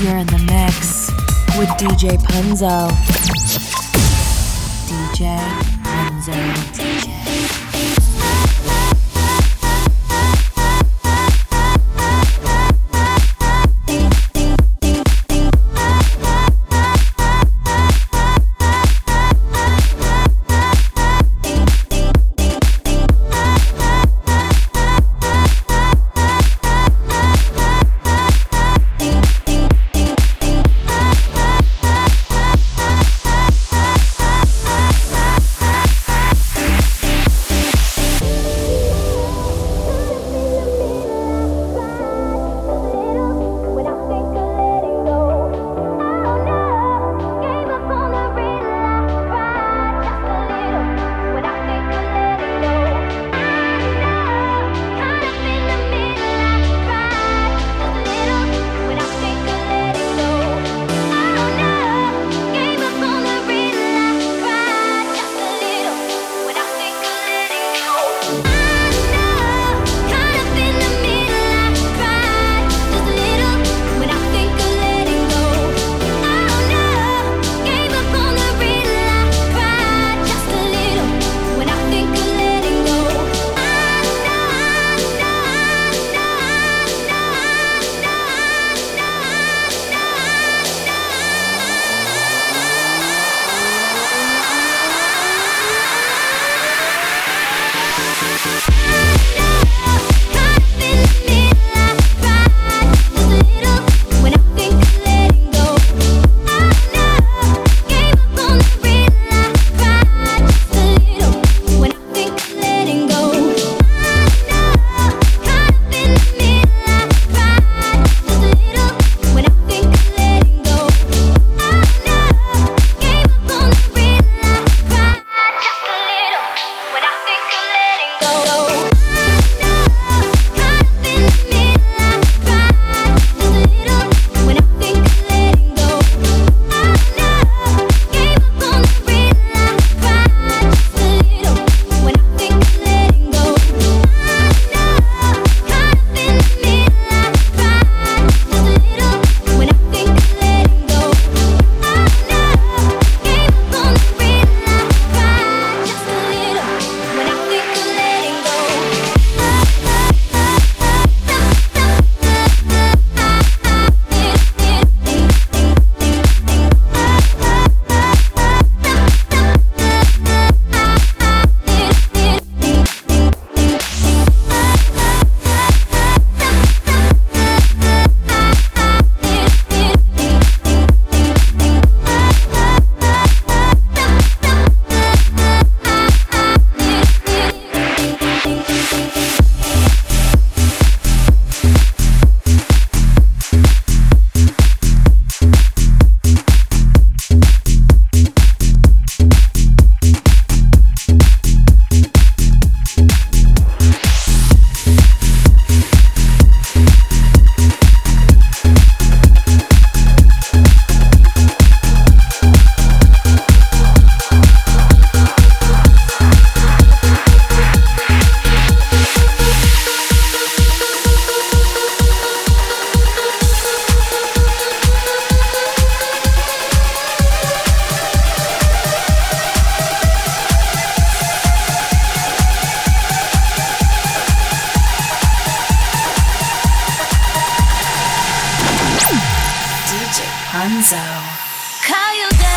You're in the mix with DJ Punzo. DJ Punzo. Music Hanzo.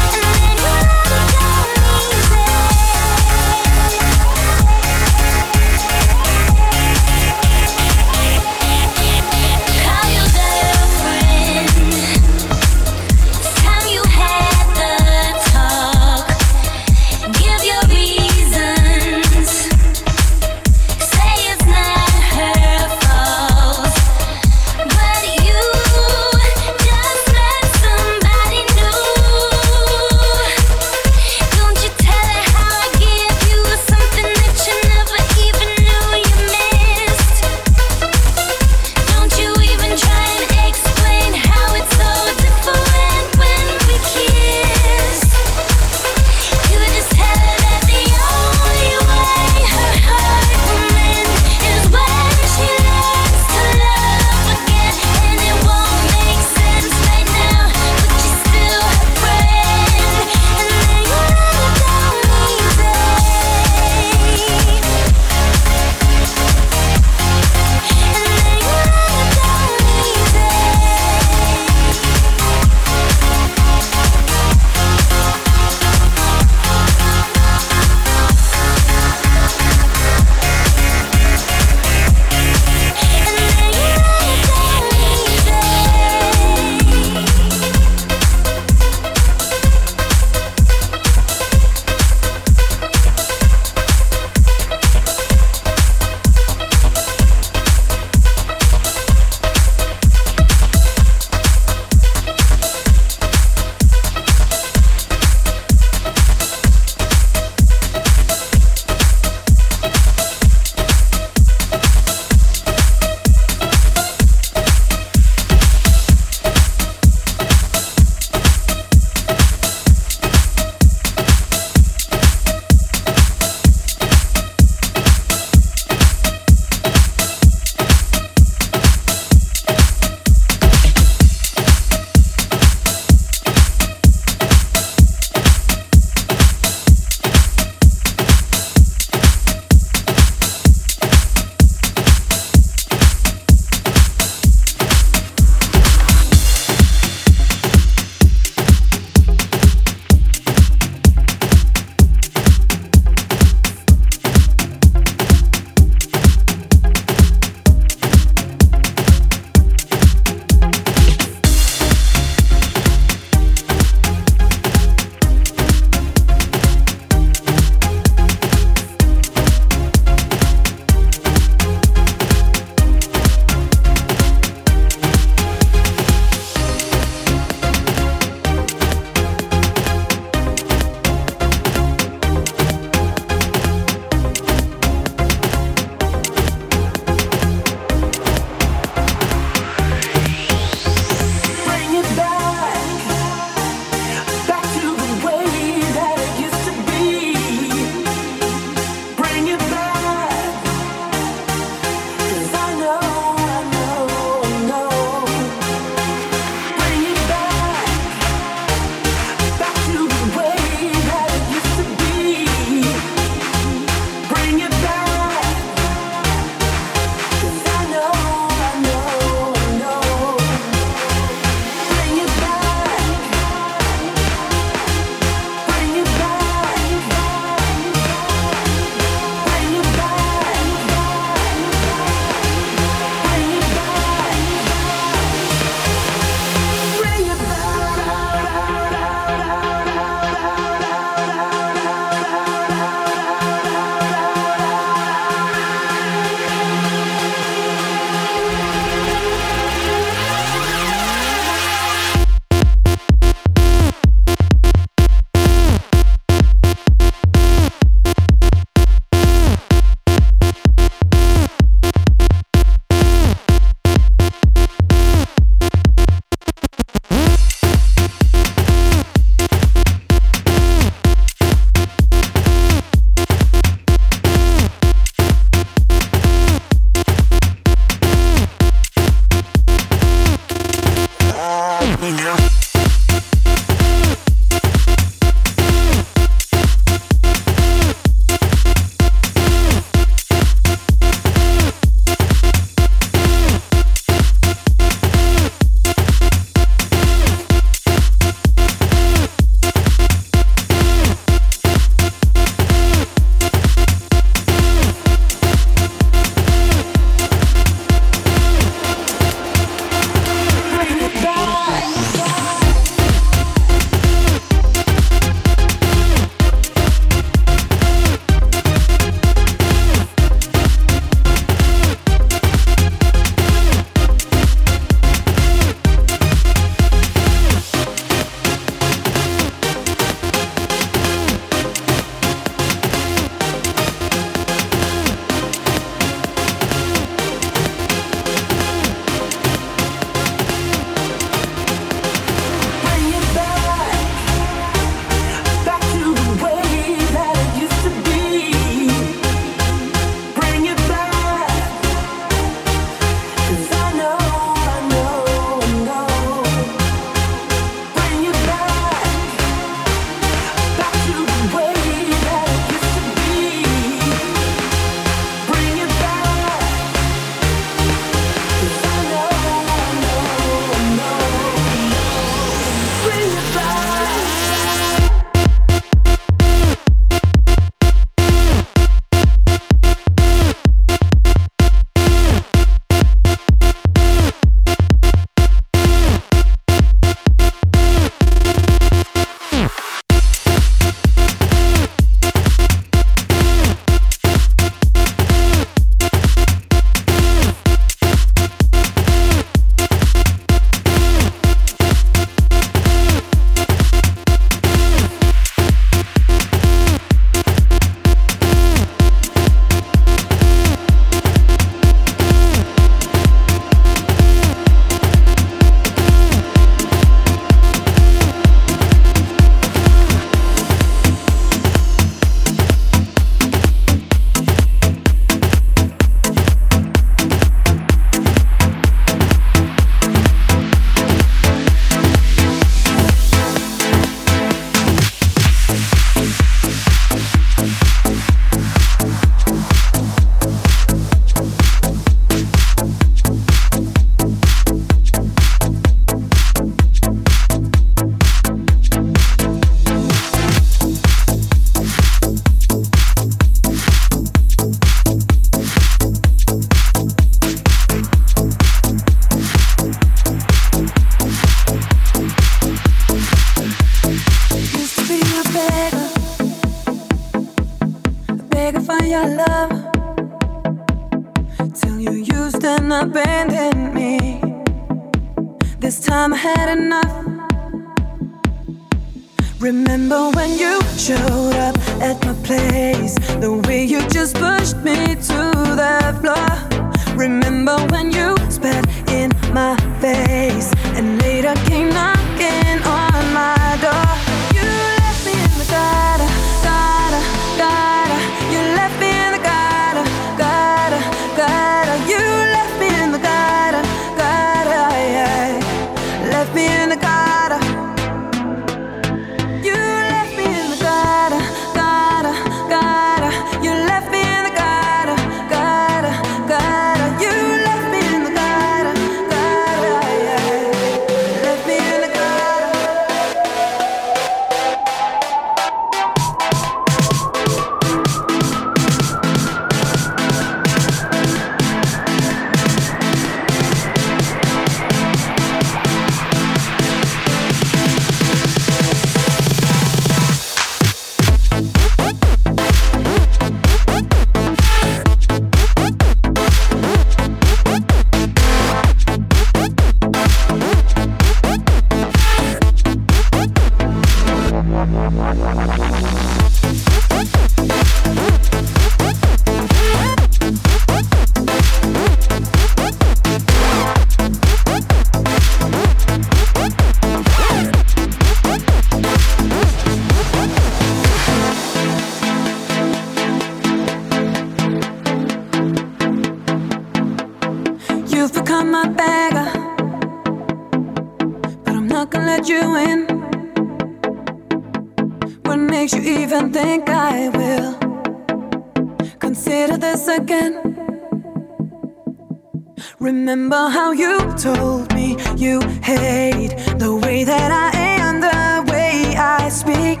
Remember how you told me you hate the way that I am, the way I speak.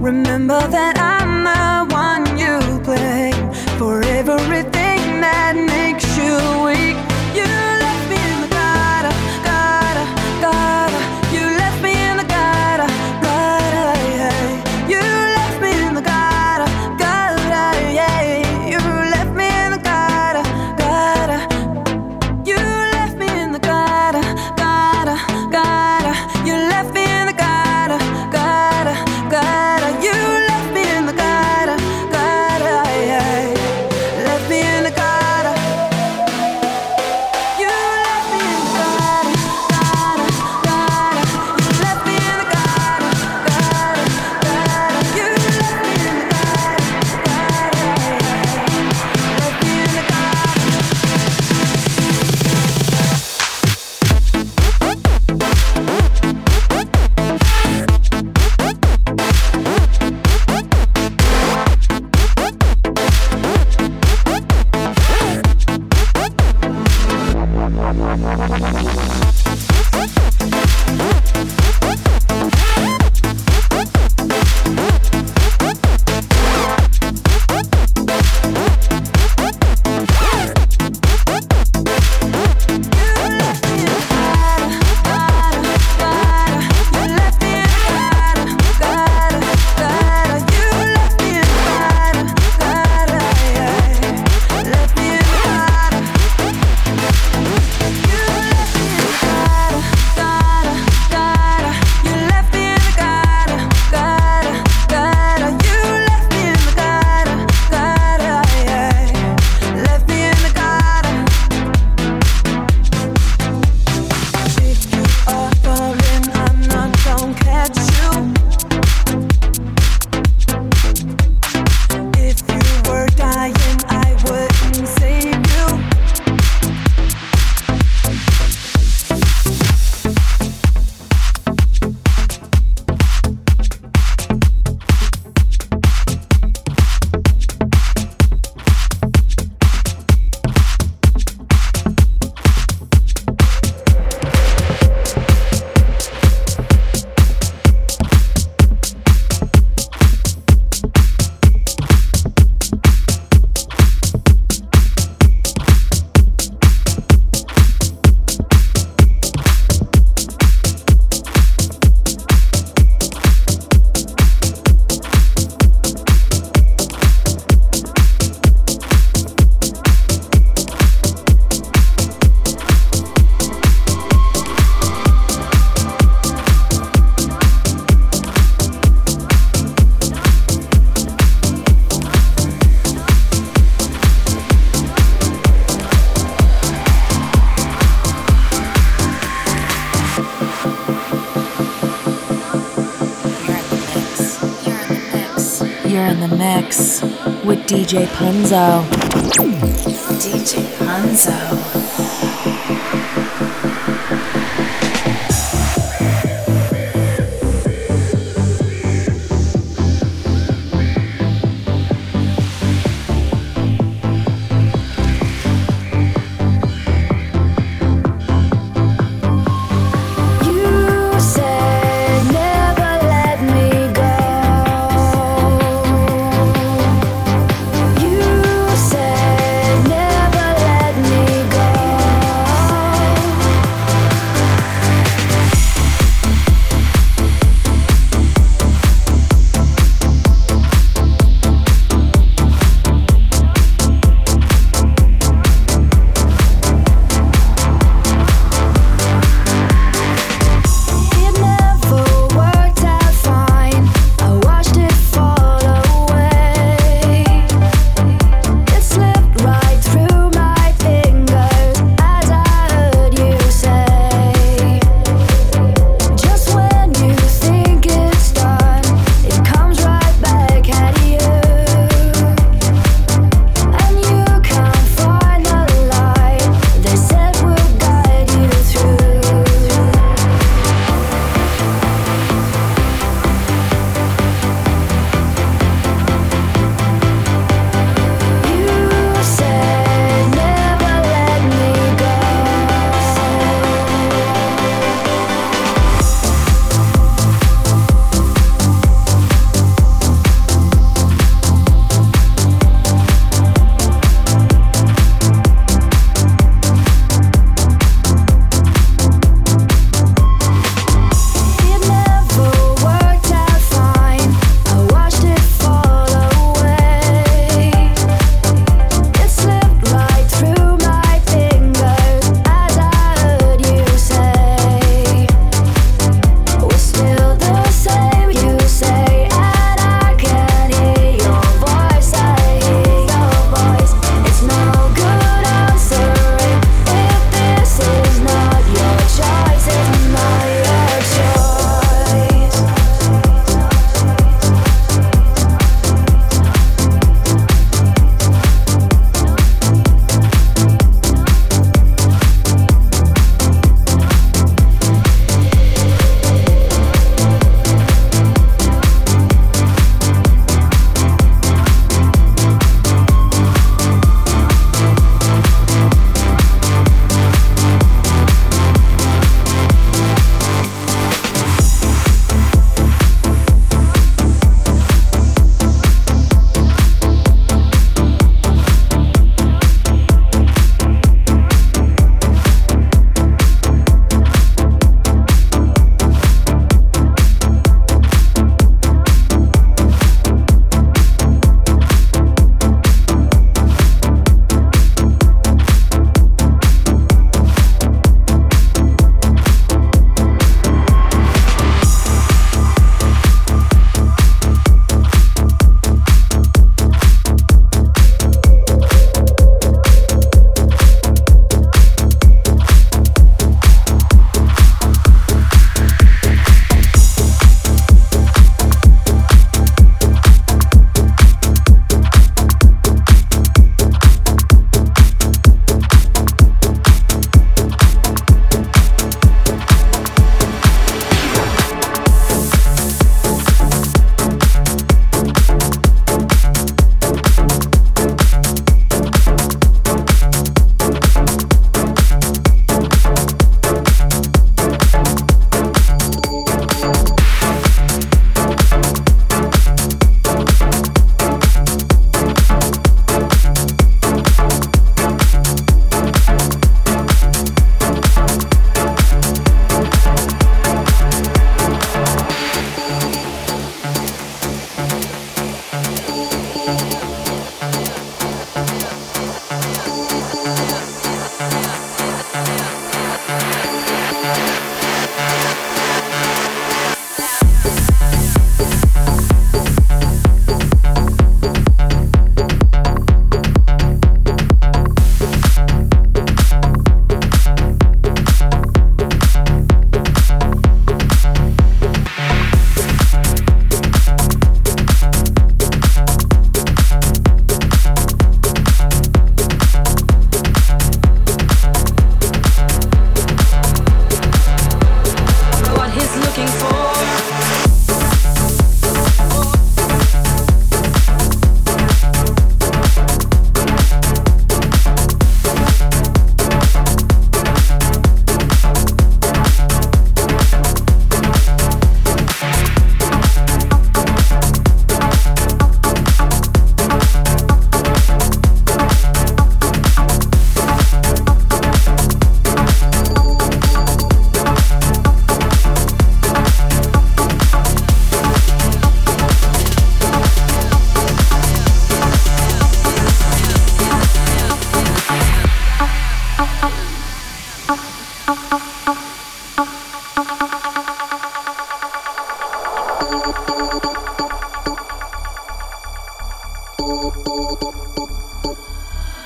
Remember that I'm the one you blame for everything that. You're in the mix with DJ Punzo. DJ Punzo.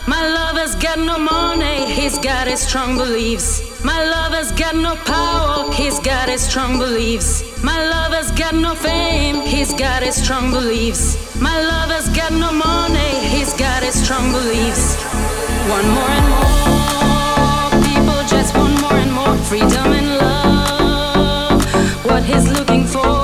My lover's got no money, he's got his strong beliefs. My lover's got no power, he's got his strong beliefs. My lover's got no fame, he's got his strong beliefs. My lover's got no money, he's got his strong beliefs. One more and more, people just want more and more freedom and love. What he's looking for,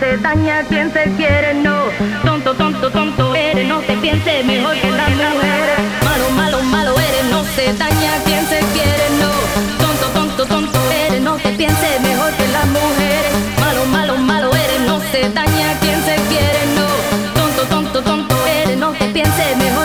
se daña quien te quiere, no. Tonto, tonto, tonto eres, no te pienses mejor que las mujeres. Malo, malo, malo eres, no se daña quien te quiere, no. Tonto, tonto, tonto eres, no te pienses mejor que las mujeres. Malo, malo, malo eres, no se daña quien te quiere, no. Tonto, tonto, tonto eres, no te pienses mejor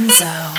Punzo.